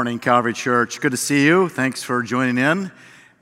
Morning, Calvary Church. Good to see you. Thanks for joining in.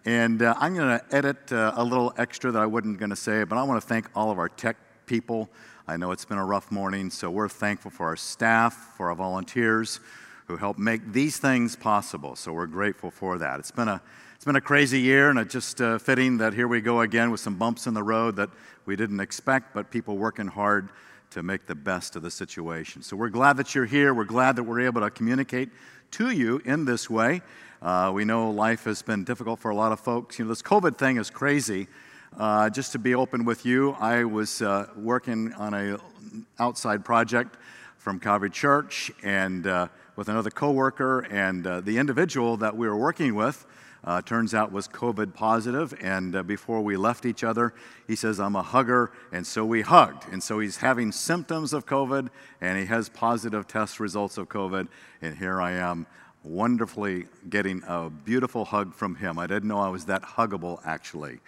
And uh, I'm going to edit uh, a little extra that I wasn't going to say, but I want to thank all of our tech people. I know it's been a rough morning, so we're thankful for our staff, for our volunteers who help make these things possible. So we're grateful for that. It's been a it's been a crazy year, and it's just uh, fitting that here we go again with some bumps in the road that we didn't expect, but people working hard to make the best of the situation. So we're glad that you're here. We're glad that we're able to communicate to you in this way. Uh, we know life has been difficult for a lot of folks. You know, this COVID thing is crazy. Uh, just to be open with you, I was uh, working on a outside project from Calvary Church and uh, with another coworker, and uh, the individual that we were working with uh, turns out was COVID positive, and uh, before we left each other, he says, I'm a hugger, and so we hugged. And so he's having symptoms of COVID, and he has positive test results of COVID, and here I am wonderfully getting a beautiful hug from him. I didn't know I was that huggable, actually.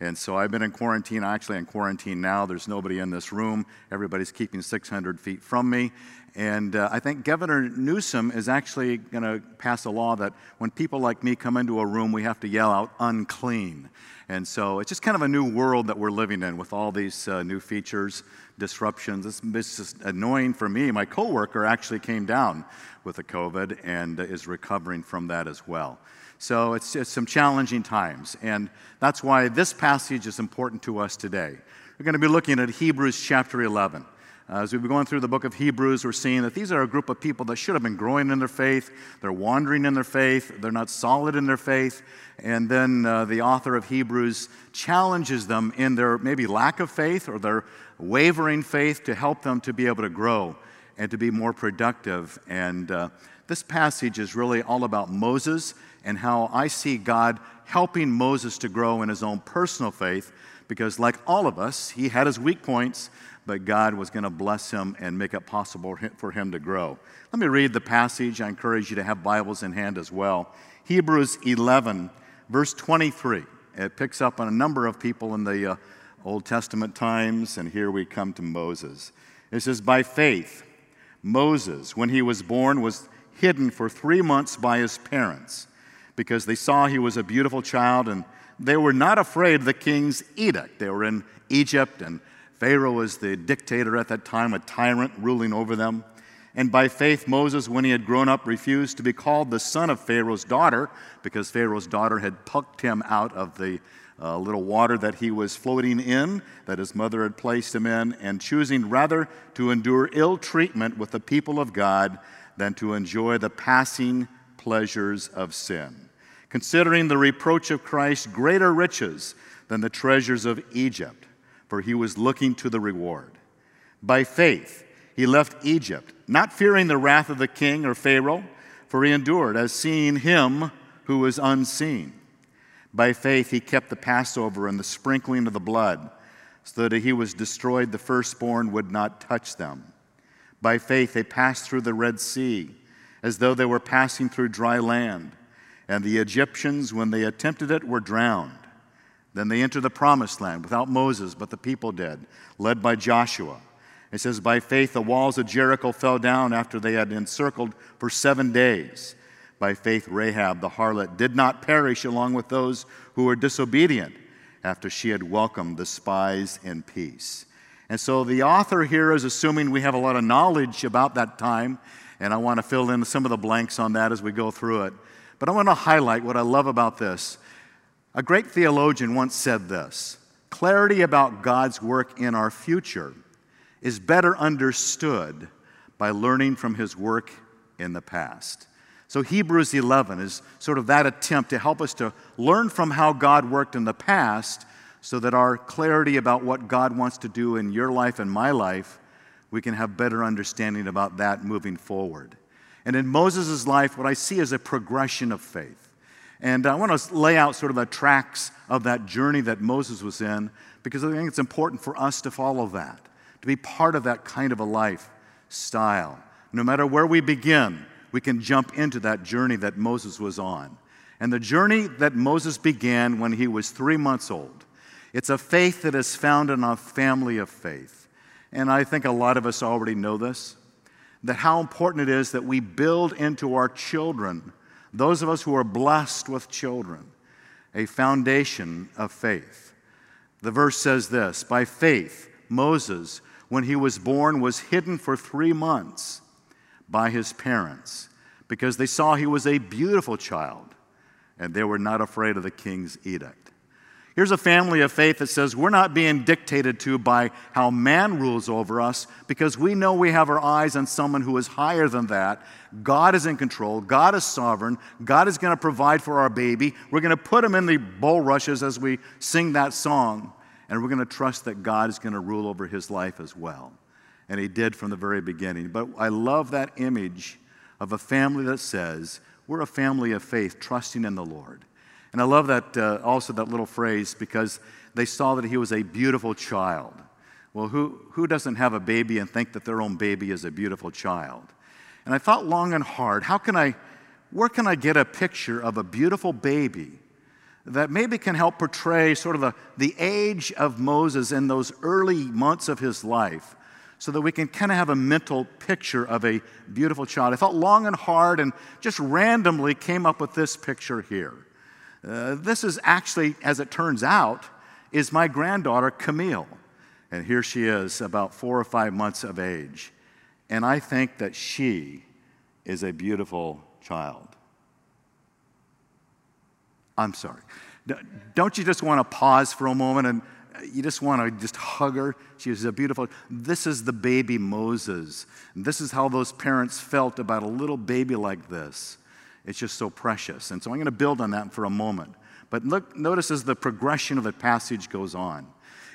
And so I've been in quarantine, actually in quarantine now. There's nobody in this room. Everybody's keeping 600 feet from me. And uh, I think Governor Newsom is actually going to pass a law that when people like me come into a room, we have to yell out unclean. And so it's just kind of a new world that we're living in with all these uh, new features, disruptions. It's, it's, just annoying for me. My coworker actually came down with the COVID and is recovering from that as well. So it's, it's some challenging times. And that's why this passage is important to us today. We're going to be looking at Hebrews chapter 11. Uh, as we've been going through the book of Hebrews, we're seeing that these are a group of people that should have been growing in their faith. They're wandering in their faith. They're not solid in their faith. And then uh, the author of Hebrews challenges them in their maybe lack of faith or their wavering faith to help them to be able to grow and to be more productive. And uh, this passage is really all about Moses and how I see God helping Moses to grow in his own personal faith because, like all of us, he had his weak points, but God was going to bless him and make it possible for him to grow. Let me read the passage. I encourage you to have Bibles in hand as well. Hebrews 11, verse 23. It picks up on a number of people in the uh, Old Testament times, and here we come to Moses. It says, By faith, Moses, when he was born, was hidden for three months by his parents because they saw he was a beautiful child and they were not afraid of the king's edict. They were in Egypt and Pharaoh was the dictator at that time, a tyrant ruling over them. And by faith, Moses, when he had grown up, refused to be called the son of Pharaoh's daughter because Pharaoh's daughter had plucked him out of the uh, little water that he was floating in, that his mother had placed him in, and choosing rather to endure ill treatment with the people of God than to enjoy the passing pleasures of sin considering the reproach of Christ greater riches than the treasures of Egypt, for he was looking to the reward. By faith, he left Egypt, not fearing the wrath of the king or Pharaoh, for he endured as seeing him who was unseen. By faith, he kept the Passover and the sprinkling of the blood, so that he was destroyed, the firstborn would not touch them. By faith, they passed through the Red Sea as though they were passing through dry land and the Egyptians, when they attempted it, were drowned. Then they entered the promised land without Moses, but the people did, led by Joshua. It says, By faith, the walls of Jericho fell down after they had encircled for seven days. By faith, Rahab the harlot did not perish along with those who were disobedient after she had welcomed the spies in peace. And so the author here is assuming we have a lot of knowledge about that time, and I want to fill in some of the blanks on that as we go through it. But I want to highlight what I love about this. A great theologian once said this clarity about God's work in our future is better understood by learning from his work in the past. So, Hebrews 11 is sort of that attempt to help us to learn from how God worked in the past so that our clarity about what God wants to do in your life and my life, we can have better understanding about that moving forward. And in Moses' life, what I see is a progression of faith. And I want to lay out sort of the tracks of that journey that Moses was in because I think it's important for us to follow that, to be part of that kind of a lifestyle. No matter where we begin, we can jump into that journey that Moses was on. And the journey that Moses began when he was three months old, it's a faith that is found in a family of faith. And I think a lot of us already know this that how important it is that we build into our children, those of us who are blessed with children, a foundation of faith. The verse says this By faith, Moses, when he was born, was hidden for three months by his parents because they saw he was a beautiful child and they were not afraid of the king's edict. Here's a family of faith that says we're not being dictated to by how man rules over us because we know we have our eyes on someone who is higher than that. God is in control, God is sovereign, God is going to provide for our baby. We're going to put him in the bulrushes as we sing that song, and we're going to trust that God is going to rule over his life as well. And he did from the very beginning. But I love that image of a family that says, we're a family of faith, trusting in the Lord. And I love that uh, also that little phrase because they saw that he was a beautiful child. Well, who, who doesn't have a baby and think that their own baby is a beautiful child? And I thought long and hard, how can I, where can I get a picture of a beautiful baby that maybe can help portray sort of the, the age of Moses in those early months of his life so that we can kind of have a mental picture of a beautiful child? I thought long and hard and just randomly came up with this picture here. Uh, this is actually, as it turns out, is my granddaughter Camille. And here she is, about four or five months of age. And I think that she is a beautiful child. I'm sorry. Don't you just want to pause for a moment and uh, you just want to just hug her? She is a beautiful. This is the baby Moses. And this is how those parents felt about a little baby like this. It's just so precious. And so I'm going to build on that for a moment. But look, notice as the progression of the passage goes on.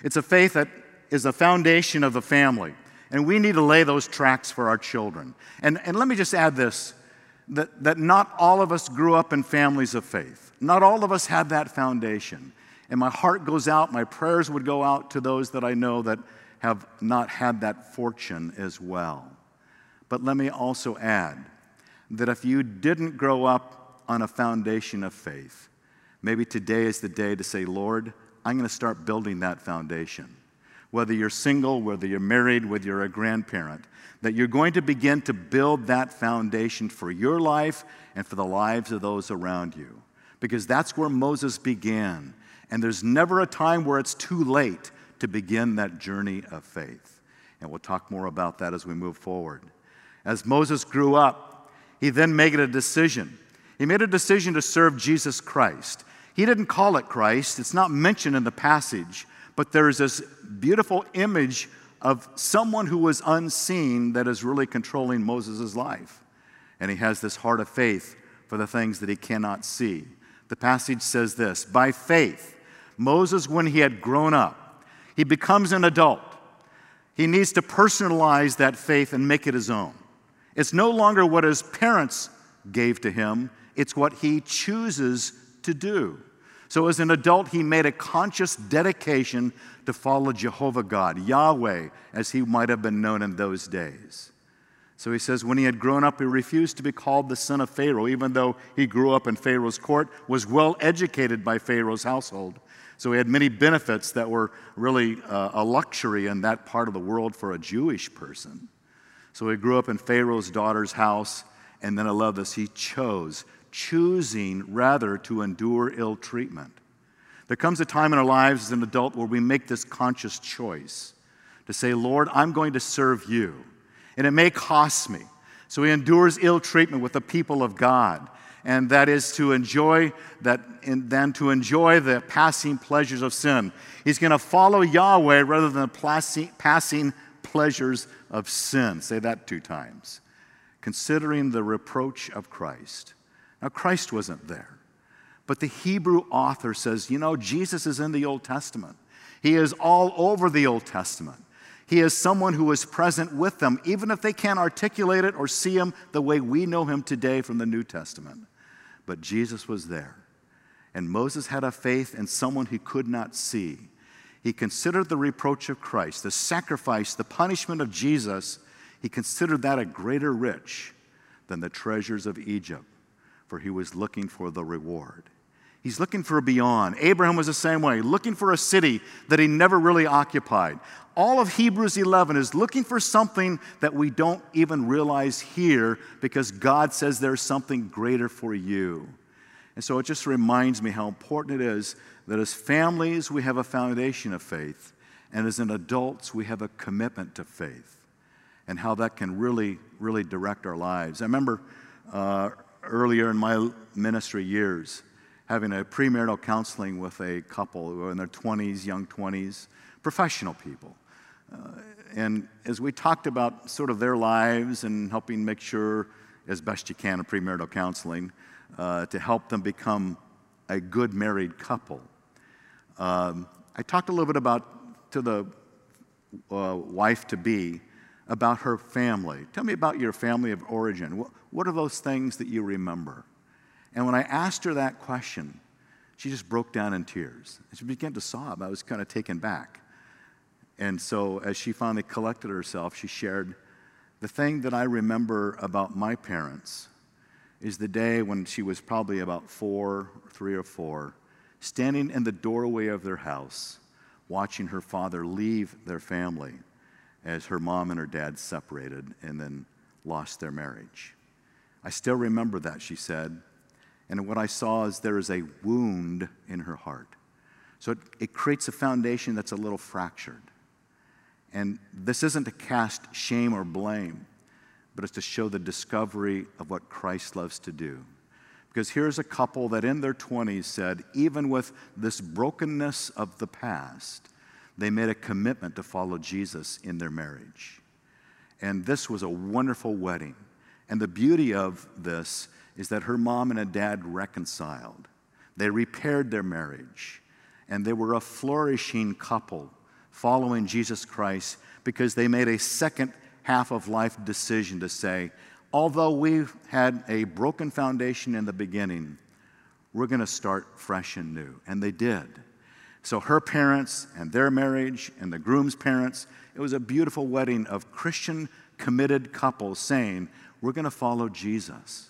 It's a faith that is the foundation of the family. And we need to lay those tracks for our children. And, and let me just add this that, that not all of us grew up in families of faith. Not all of us had that foundation. And my heart goes out, my prayers would go out to those that I know that have not had that fortune as well. But let me also add that if you didn't grow up on a foundation of faith, maybe today is the day to say, Lord, I'm going to start building that foundation. Whether you're single, whether you're married, whether you're a grandparent, that you're going to begin to build that foundation for your life and for the lives of those around you. Because that's where Moses began. And there's never a time where it's too late to begin that journey of faith. And we'll talk more about that as we move forward. As Moses grew up, he then made a decision. He made a decision to serve Jesus Christ. He didn't call it Christ, it's not mentioned in the passage, but there is this beautiful image of someone who was unseen that is really controlling Moses' life. And he has this heart of faith for the things that he cannot see. The passage says this By faith, Moses, when he had grown up, he becomes an adult. He needs to personalize that faith and make it his own. It's no longer what his parents gave to him, it's what he chooses to do. So, as an adult, he made a conscious dedication to follow Jehovah God, Yahweh, as he might have been known in those days. So he says, when he had grown up, he refused to be called the son of Pharaoh, even though he grew up in Pharaoh's court, was well educated by Pharaoh's household. So he had many benefits that were really uh, a luxury in that part of the world for a Jewish person. So he grew up in Pharaoh's daughter's house, and then I love this, he chose, choosing rather to endure ill treatment. There comes a time in our lives as an adult where we make this conscious choice to say, Lord, I'm going to serve you, and it may cost me. So he endures ill treatment with the people of God, and that is to enjoy that, then to enjoy the passing pleasures of sin. He's going to follow Yahweh rather than the passing pleasures of sin. Say that two times. Considering the reproach of Christ. Now, Christ wasn't there. But the Hebrew author says, you know, Jesus is in the Old Testament. He is all over the Old Testament. He is someone who is present with them, even if they can't articulate it or see him the way we know him today from the New Testament. But Jesus was there. And Moses had a faith in someone he could not see. He considered the reproach of Christ, the sacrifice, the punishment of Jesus, he considered that a greater rich than the treasures of Egypt, for he was looking for the reward. He's looking for beyond. Abraham was the same way, looking for a city that he never really occupied. All of Hebrews 11 is looking for something that we don't even realize here because God says there's something greater for you. And so it just reminds me how important it is that as families, we have a foundation of faith, and as an adults, we have a commitment to faith, and how that can really, really direct our lives. I remember uh, earlier in my ministry years having a premarital counseling with a couple who were in their 20s, young 20s, professional people. Uh, and as we talked about sort of their lives and helping make sure, as best you can, in premarital counseling, uh, to help them become a good married couple. Um, I talked a little bit about to the uh, wife to be about her family. Tell me about your family of origin. What, what are those things that you remember? And when I asked her that question, she just broke down in tears. She began to sob. I was kind of taken back. And so, as she finally collected herself, she shared the thing that I remember about my parents is the day when she was probably about four, three or four, standing in the doorway of their house, watching her father leave their family as her mom and her dad separated and then lost their marriage. I still remember that, she said. And what I saw is there is a wound in her heart. So it, it creates a foundation that's a little fractured. And this isn't to cast shame or blame but it's to show the discovery of what Christ loves to do. Because here's a couple that in their 20s said, even with this brokenness of the past, they made a commitment to follow Jesus in their marriage. And this was a wonderful wedding. And the beauty of this is that her mom and her dad reconciled. They repaired their marriage. And they were a flourishing couple following Jesus Christ because they made a second half of life decision to say, although we've had a broken foundation in the beginning, we're going to start fresh and new. And they did. So her parents and their marriage and the groom's parents, it was a beautiful wedding of Christian committed couples saying, We're going to follow Jesus.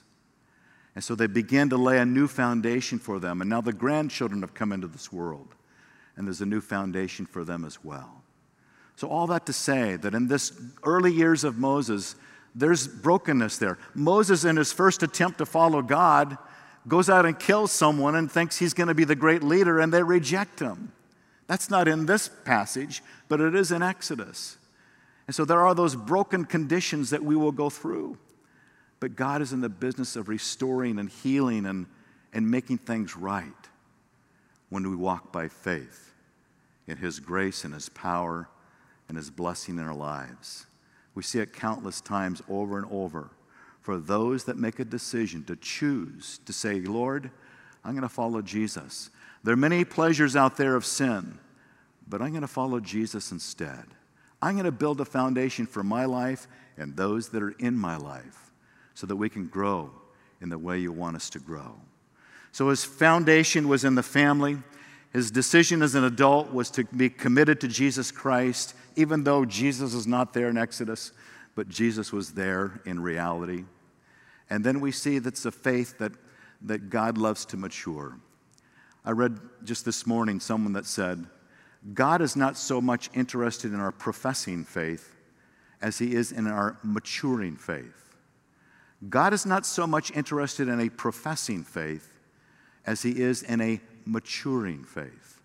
And so they began to lay a new foundation for them. And now the grandchildren have come into this world, and there's a new foundation for them as well. So, all that to say that in this early years of Moses, there's brokenness there. Moses, in his first attempt to follow God, goes out and kills someone and thinks he's going to be the great leader, and they reject him. That's not in this passage, but it is in Exodus. And so there are those broken conditions that we will go through. But God is in the business of restoring and healing and, and making things right when we walk by faith in His grace and His power and His blessing in our lives. We see it countless times over and over for those that make a decision to choose to say, Lord, I'm going to follow Jesus. There are many pleasures out there of sin, but I'm going to follow Jesus instead. I'm going to build a foundation for my life and those that are in my life so that we can grow in the way you want us to grow. So his foundation was in the family. His decision as an adult was to be committed to Jesus Christ, even though Jesus is not there in Exodus, but Jesus was there in reality. And then we see that's a faith that, that God loves to mature. I read just this morning someone that said, God is not so much interested in our professing faith as he is in our maturing faith. God is not so much interested in a professing faith as he is in a maturing faith.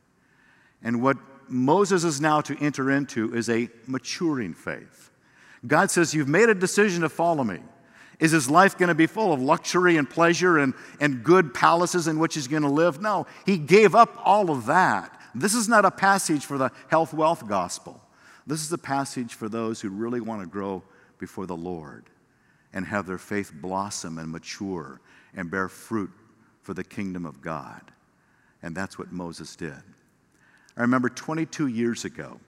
And what Moses is now to enter into is a maturing faith. God says, You've made a decision to follow me. Is his life going to be full of luxury and pleasure and, and good palaces in which he's going to live? No, he gave up all of that. This is not a passage for the health wealth gospel. This is a passage for those who really want to grow before the Lord and have their faith blossom and mature and bear fruit for the kingdom of God. And that's what Moses did. I remember 22 years ago,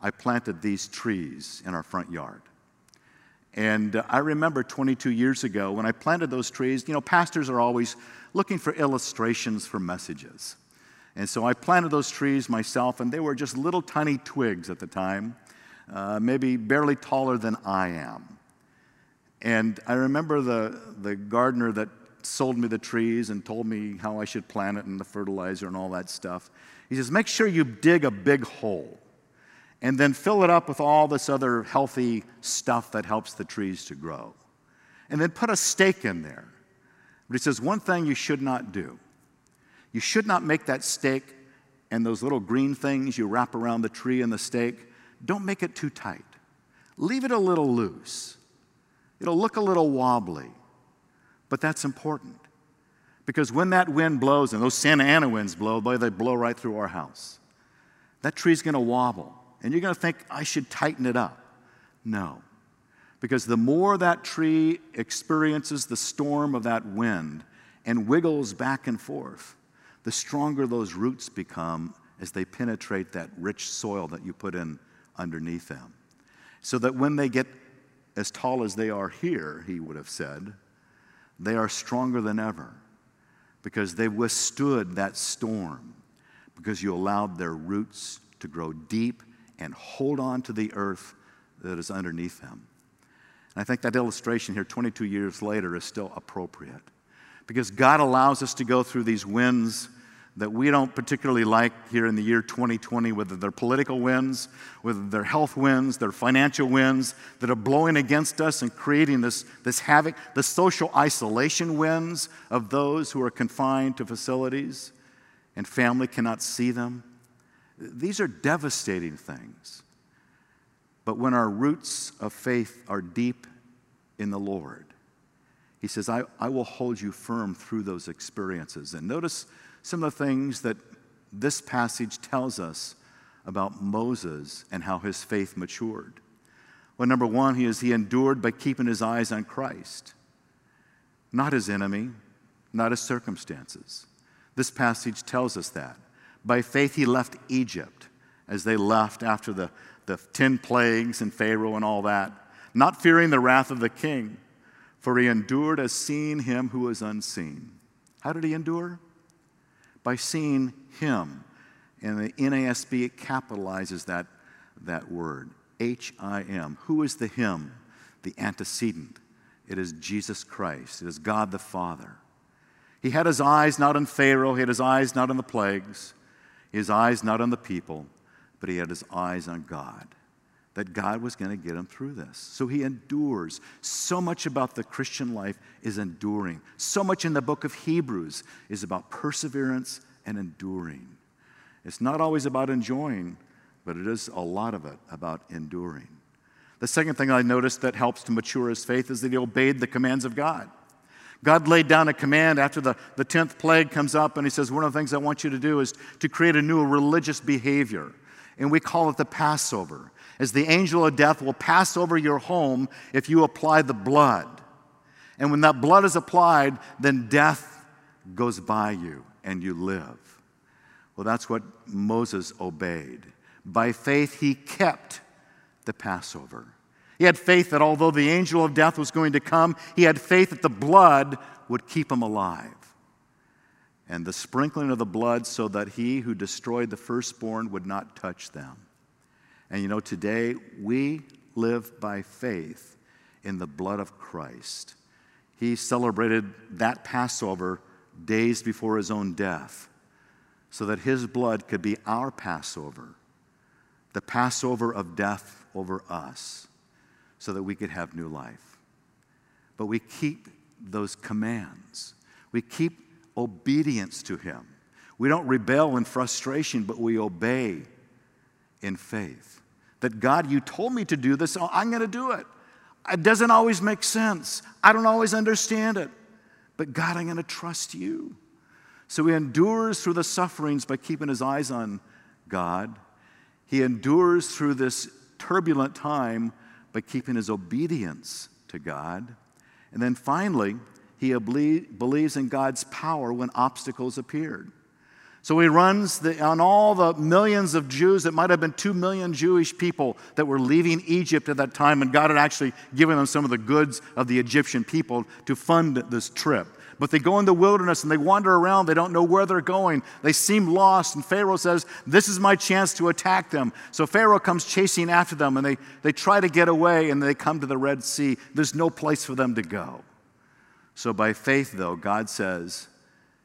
I planted these trees in our front yard. And uh, I remember 22 years ago when I planted those trees, you know, pastors are always looking for illustrations for messages. And so I planted those trees myself, and they were just little tiny twigs at the time, uh, maybe barely taller than I am. And I remember the, the gardener that sold me the trees and told me how I should plant it and the fertilizer and all that stuff. He says, make sure you dig a big hole and then fill it up with all this other healthy stuff that helps the trees to grow. And then put a stake in there. But he says, one thing you should not do you should not make that stake and those little green things you wrap around the tree and the stake, don't make it too tight. Leave it a little loose. It'll look a little wobbly, but that's important. Because when that wind blows, and those Santa Ana winds blow, boy, they blow right through our house. That tree's gonna wobble. And you're going to think, I should tighten it up. No. Because the more that tree experiences the storm of that wind and wiggles back and forth, the stronger those roots become as they penetrate that rich soil that you put in underneath them. So that when they get as tall as they are here, he would have said, they are stronger than ever because they withstood that storm, because you allowed their roots to grow deep and hold on to the earth that is underneath them. And I think that illustration here, 22 years later, is still appropriate because God allows us to go through these winds that we don't particularly like here in the year 2020, whether they're political winds, whether they're health winds, they're financial winds that are blowing against us and creating this, this havoc, the social isolation winds of those who are confined to facilities and family cannot see them. These are devastating things. But when our roots of faith are deep in the Lord, He says, I, I will hold you firm through those experiences. And notice some of the things that this passage tells us about Moses and how his faith matured. Well, number one, he is he endured by keeping his eyes on Christ, not his enemy, not his circumstances. This passage tells us that. By faith, he left Egypt as they left after the, the 10 plagues and Pharaoh and all that, not fearing the wrath of the king, for he endured as seeing him who is unseen. How did he endure? By seeing him. And the NASB capitalizes that, that word H I M. Who is the him? The antecedent. It is Jesus Christ, it is God the Father. He had his eyes not on Pharaoh, he had his eyes not on the plagues his eyes not on the people, but he had his eyes on God. That God was going to get him through this. So he endures. So much about the Christian life is enduring. So much in the book of Hebrews is about perseverance and enduring. It's not always about enjoying, but it is a lot of it about enduring. The second thing I noticed that helps to mature his faith is that he obeyed the commands of God. God laid down a command after the, the 10th plague comes up, and He says, One of the things I want you to do is to create a new religious behavior. And we call it the Passover. As the angel of death will pass over your home if you apply the blood. And when that blood is applied, then death goes by you and you live. Well, that's what Moses obeyed. By faith, he kept the Passover. He had faith that although the angel of death was going to come, he had faith that the blood would keep him alive. And the sprinkling of the blood so that he who destroyed the firstborn would not touch them. And you know, today we live by faith in the blood of Christ. He celebrated that Passover days before his own death so that his blood could be our Passover, the Passover of death over us so that we could have new life. But we keep those commands, we keep obedience to Him. We don't rebel in frustration, but we obey in faith. That God, you told me to do this, so I'm going to do it. It doesn't always make sense. I don't always understand it. But God, I'm going to trust you. So he endures through the sufferings by keeping his eyes on God. He endures through this turbulent time by keeping his obedience to God. And then finally, he believes in God's power when obstacles appeared. So he runs the, on all the millions of Jews, it might have been two million Jewish people that were leaving Egypt at that time, and God had actually given them some of the goods of the Egyptian people to fund this trip. But they go in the wilderness and they wander around. They don't know where they're going. They seem lost. And Pharaoh says, This is my chance to attack them. So Pharaoh comes chasing after them and they, they try to get away and they come to the Red Sea. There's no place for them to go. So by faith, though, God says,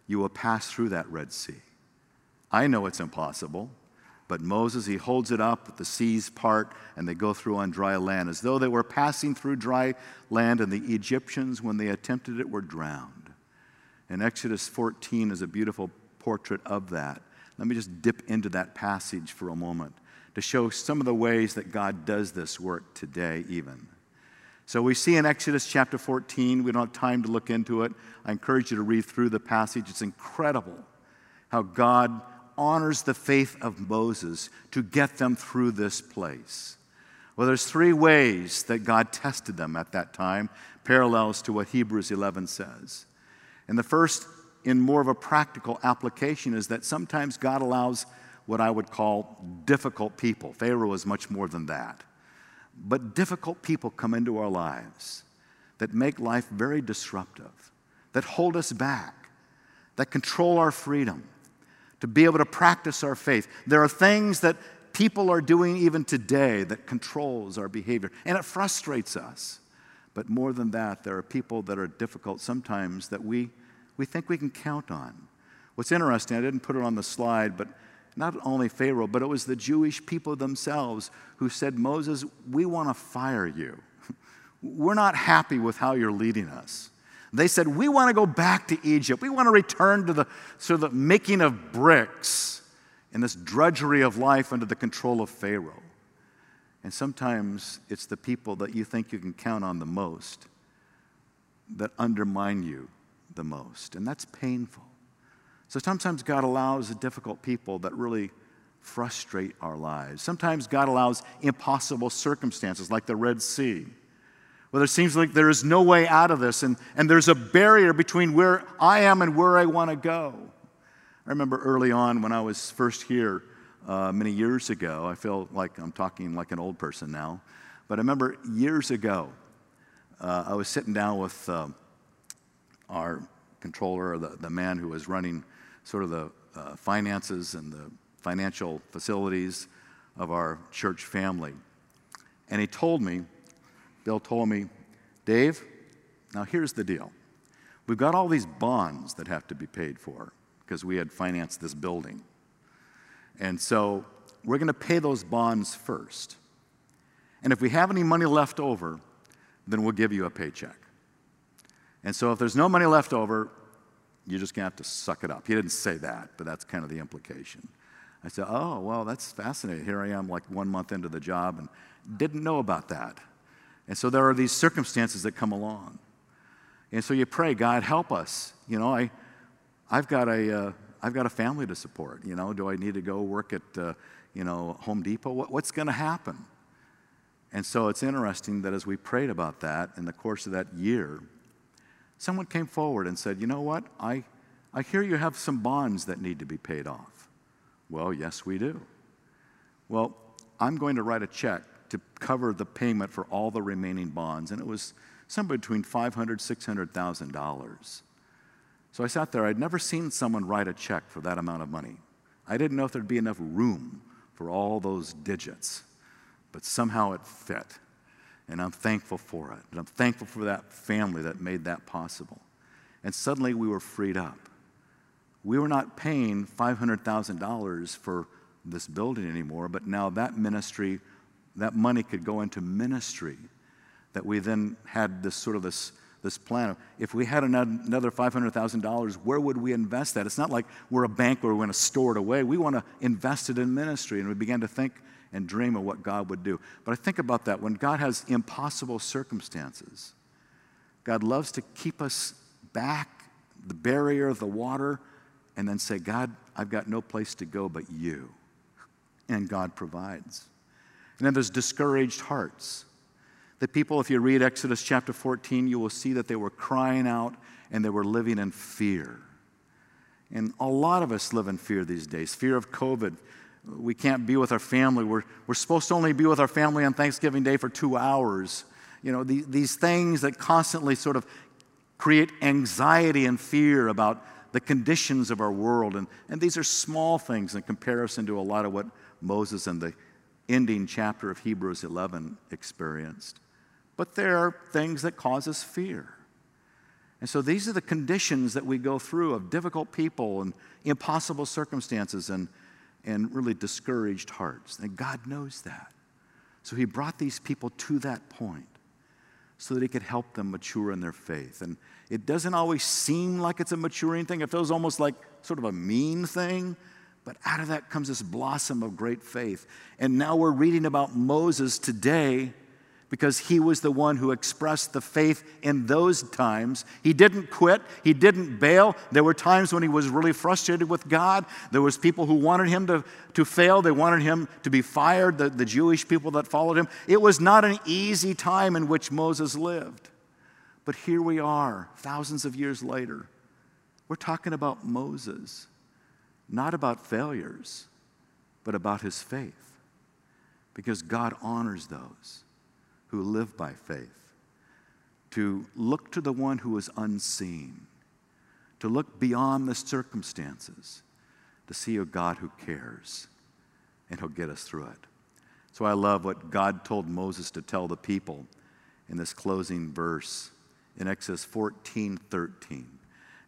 You will pass through that Red Sea. I know it's impossible, but Moses, he holds it up, the seas part, and they go through on dry land, as though they were passing through dry land, and the Egyptians, when they attempted it, were drowned. And Exodus 14 is a beautiful portrait of that. Let me just dip into that passage for a moment to show some of the ways that God does this work today, even. So we see in Exodus chapter 14, we don't have time to look into it. I encourage you to read through the passage. It's incredible how God honors the faith of Moses to get them through this place. Well, there's three ways that God tested them at that time, parallels to what Hebrews 11 says. And the first, in more of a practical application, is that sometimes God allows what I would call difficult people. Pharaoh is much more than that. But difficult people come into our lives that make life very disruptive, that hold us back, that control our freedom, to be able to practice our faith. There are things that people are doing even today that controls our behavior, and it frustrates us. But more than that, there are people that are difficult sometimes that we, we think we can count on. What's interesting, I didn't put it on the slide, but not only Pharaoh, but it was the Jewish people themselves who said, Moses, we want to fire you. We're not happy with how you're leading us. They said, We want to go back to Egypt. We want to return to the of the making of bricks in this drudgery of life under the control of Pharaoh. And sometimes it's the people that you think you can count on the most that undermine you the most. And that's painful. So sometimes God allows the difficult people that really frustrate our lives. Sometimes God allows impossible circumstances like the Red Sea well, it seems like there is no way out of this, and, and there's a barrier between where I am and where I want to go. I remember early on when I was first here uh, many years ago, I feel like I'm talking like an old person now, but I remember years ago, uh, I was sitting down with uh, our controller, the, the man who was running sort of the uh, finances and the financial facilities of our church family. And he told me, Bill told me, Dave, now here's the deal. We've got all these bonds that have to be paid for because we had financed this building. And so we're going to pay those bonds first. And if we have any money left over, then we'll give you a paycheck. And so if there's no money left over, you're just going to have to suck it up. He didn't say that, but that's kind of the implication. I said, Oh, well, that's fascinating. Here I am, like one month into the job, and didn't know about that. And so there are these circumstances that come along. And so you pray, God, help us. You know, I, I've, got a, have uh, got a family to support. You know, do I need to go work at, uh, you know, Home Depot? What, what's going to happen? And so it's interesting that as we prayed about that in the course of that year, someone came forward and said, You know what? I, I hear you have some bonds that need to be paid off. Well, yes, we do. Well, I'm going to write a check to cover the payment for all the remaining bonds, and it was somewhere between $500,000, $600,000. So I sat there. I'd never seen someone write a check for that amount of money. I didn't know if there'd be enough room for all those digits, but somehow it fit. And I'm thankful for it. And I'm thankful for that family that made that possible. And suddenly we were freed up. We were not paying $500,000 for this building anymore, but now that ministry that money could go into ministry. That we then had this sort of this, this plan if we had another $500,000, where would we invest that? It's not like we're a bank where we're going to store it away. We want to invest it in ministry. And we began to think and dream of what God would do. But I think about that when God has impossible circumstances, God loves to keep us back, the barrier, the water, and then say, God, I've got no place to go but you. And God provides. And then there's discouraged hearts. The people, if you read Exodus chapter 14, you will see that they were crying out and they were living in fear. And a lot of us live in fear these days fear of COVID. We can't be with our family. We're, we're supposed to only be with our family on Thanksgiving Day for two hours. You know, the, these things that constantly sort of create anxiety and fear about the conditions of our world. And, and these are small things in comparison to a lot of what Moses and the ending chapter of Hebrews 11 experienced. But there are things that cause us fear. And so these are the conditions that we go through of difficult people and impossible circumstances and, and really discouraged hearts. And God knows that. So He brought these people to that point so that He could help them mature in their faith. And it doesn't always seem like it's a maturing thing, it feels almost like sort of a mean thing. But out of that comes this blossom of great faith. And now we're reading about Moses today because he was the one who expressed the faith in those times. He didn't quit, he didn't bail. There were times when he was really frustrated with God. There was people who wanted him to, to fail, they wanted him to be fired, the, the Jewish people that followed him. It was not an easy time in which Moses lived. But here we are, thousands of years later. We're talking about Moses, not about failures, but about his faith. Because God honors those who live by faith, to look to the one who is unseen, to look beyond the circumstances, to see a God who cares, and he'll get us through it. So I love what God told Moses to tell the people in this closing verse in Exodus 14 13.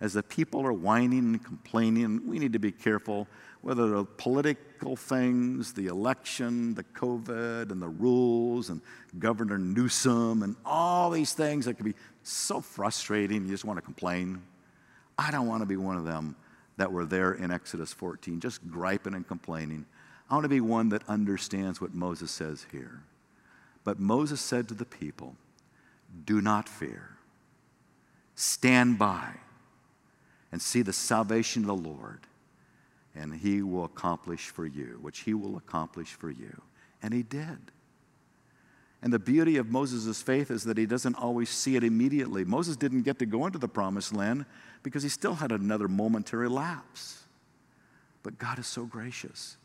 As the people are whining and complaining, we need to be careful whether the political things, the election, the COVID, and the rules, and Governor Newsom, and all these things that can be so frustrating, you just want to complain. I don't want to be one of them that were there in Exodus 14, just griping and complaining. I want to be one that understands what Moses says here. But Moses said to the people, Do not fear, stand by and see the salvation of the Lord and he will accomplish for you, which he will accomplish for you. And he did. And the beauty of Moses' faith is that he doesn't always see it immediately. Moses didn't get to go into the promised land because he still had another momentary lapse. But God is so gracious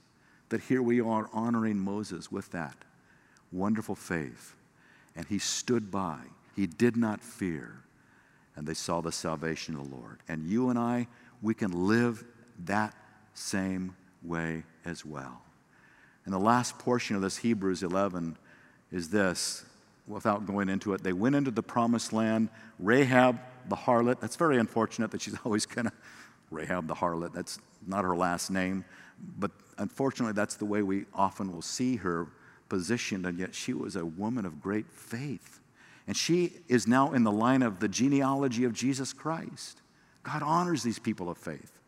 that here we are honoring Moses with that wonderful faith. And he stood by, he did not fear, and they saw the salvation of the Lord. And you and I, we can live that same way as well. And the last portion of this Hebrews 11 is this without going into it. They went into the promised land. Rahab, the harlot, that's very unfortunate that she's always kind of Rahab the harlot. That's not her last name. But unfortunately, that's the way we often will see her positioned. And yet, she was a woman of great faith. And she is now in the line of the genealogy of Jesus Christ. God honors these people of faith.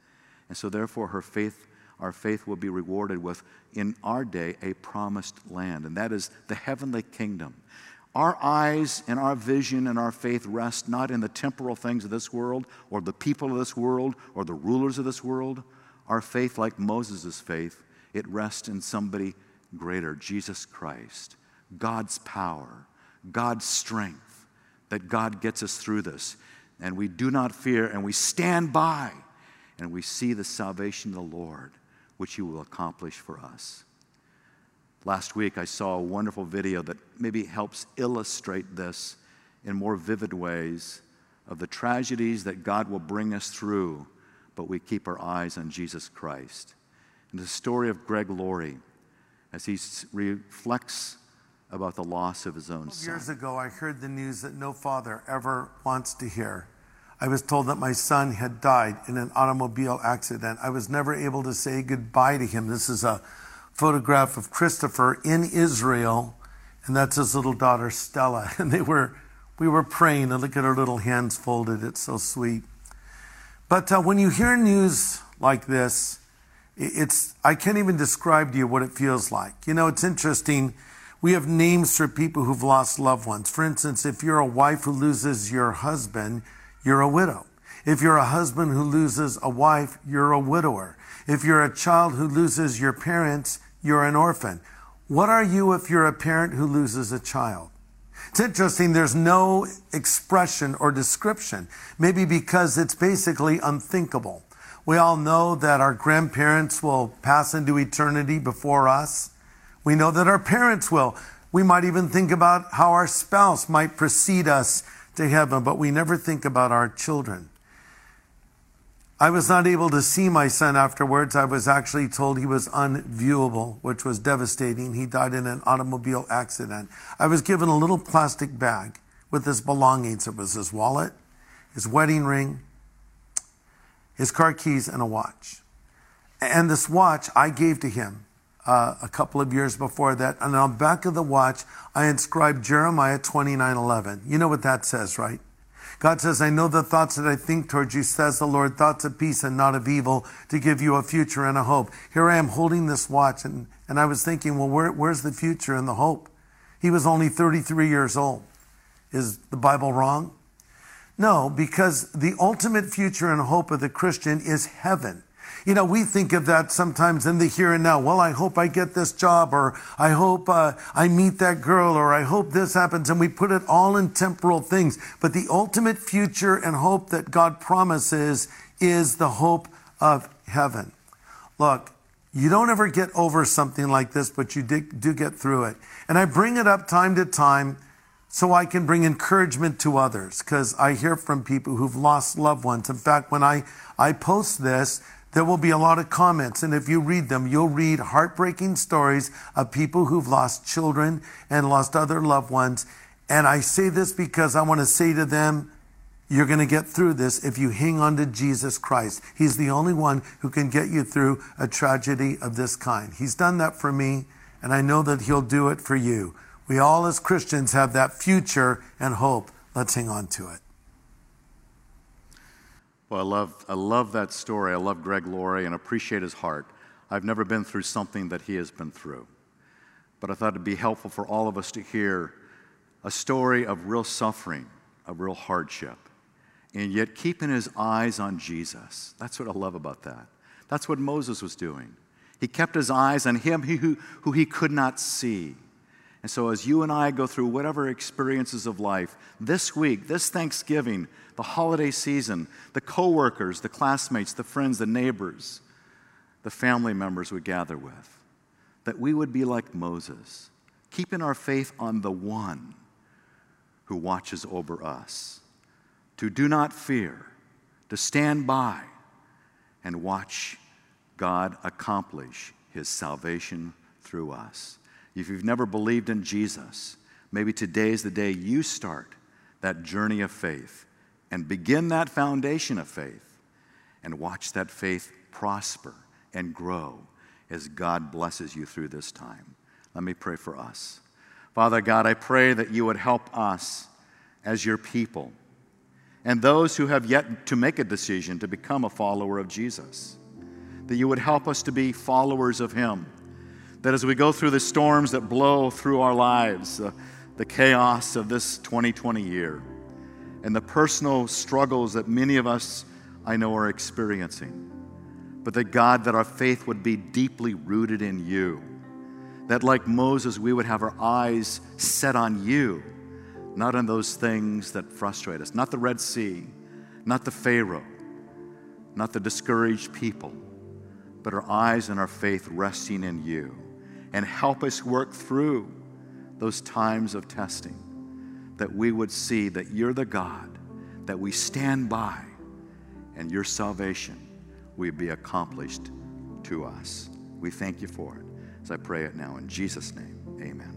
And so, therefore, her faith, our faith will be rewarded with, in our day, a promised land, and that is the heavenly kingdom. Our eyes and our vision and our faith rest not in the temporal things of this world or the people of this world or the rulers of this world. Our faith, like Moses' faith, it rests in somebody greater, Jesus Christ, God's power, God's strength, that God gets us through this. And we do not fear and we stand by and we see the salvation of the Lord, which He will accomplish for us. Last week, I saw a wonderful video that maybe helps illustrate this in more vivid ways of the tragedies that God will bring us through, but we keep our eyes on Jesus Christ. And the story of Greg Laurie as he reflects about the loss of his own son. Years ago, I heard the news that no father ever wants to hear I was told that my son had died in an automobile accident. I was never able to say goodbye to him. This is a photograph of Christopher in Israel, and that's his little daughter Stella. And they were, we were praying, and look at her little hands folded. It's so sweet. But uh, when you hear news like this, it's I can't even describe to you what it feels like. You know, it's interesting. We have names for people who've lost loved ones. For instance, if you're a wife who loses your husband, you're a widow. If you're a husband who loses a wife, you're a widower. If you're a child who loses your parents, you're an orphan. What are you if you're a parent who loses a child? It's interesting, there's no expression or description, maybe because it's basically unthinkable. We all know that our grandparents will pass into eternity before us. We know that our parents will. We might even think about how our spouse might precede us to heaven, but we never think about our children. I was not able to see my son afterwards. I was actually told he was unviewable, which was devastating. He died in an automobile accident. I was given a little plastic bag with his belongings. It was his wallet, his wedding ring, his car keys, and a watch. And this watch I gave to him uh, a couple of years before that. And on the back of the watch, I inscribed Jeremiah 29 11. You know what that says, right? God says, I know the thoughts that I think towards you, says the Lord, thoughts of peace and not of evil, to give you a future and a hope. Here I am holding this watch, and, and I was thinking, well, where, where's the future and the hope? He was only 33 years old. Is the Bible wrong? No, because the ultimate future and hope of the Christian is heaven. You know, we think of that sometimes in the here and now. Well, I hope I get this job, or I hope uh, I meet that girl, or I hope this happens, and we put it all in temporal things. But the ultimate future and hope that God promises is the hope of heaven. Look, you don't ever get over something like this, but you do get through it. And I bring it up time to time so I can bring encouragement to others because I hear from people who've lost loved ones. In fact, when I, I post this, there will be a lot of comments. And if you read them, you'll read heartbreaking stories of people who've lost children and lost other loved ones. And I say this because I want to say to them, you're going to get through this if you hang on to Jesus Christ. He's the only one who can get you through a tragedy of this kind. He's done that for me, and I know that He'll do it for you. We all, as Christians, have that future and hope. Let's hang on to it. Well, I love, I love that story. I love Greg Laurie and appreciate his heart. I've never been through something that he has been through. But I thought it'd be helpful for all of us to hear a story of real suffering, of real hardship, and yet keeping his eyes on Jesus. That's what I love about that. That's what Moses was doing. He kept his eyes on him who, who he could not see. And so, as you and I go through whatever experiences of life, this week, this Thanksgiving, the holiday season, the coworkers, the classmates, the friends, the neighbors, the family members we gather with, that we would be like Moses, keeping our faith on the one who watches over us, to do not fear, to stand by and watch God accomplish his salvation through us. If you've never believed in Jesus, maybe today is the day you start that journey of faith and begin that foundation of faith and watch that faith prosper and grow as God blesses you through this time. Let me pray for us. Father God, I pray that you would help us as your people and those who have yet to make a decision to become a follower of Jesus. That you would help us to be followers of Him that as we go through the storms that blow through our lives, uh, the chaos of this 2020 year, and the personal struggles that many of us I know are experiencing, but that God, that our faith would be deeply rooted in you. That, like Moses, we would have our eyes set on you, not on those things that frustrate us, not the Red Sea, not the Pharaoh, not the discouraged people, but our eyes and our faith resting in you and help us work through those times of testing. That we would see that you're the God, that we stand by, and your salvation will be accomplished to us. We thank you for it. As I pray it now in Jesus' name, amen.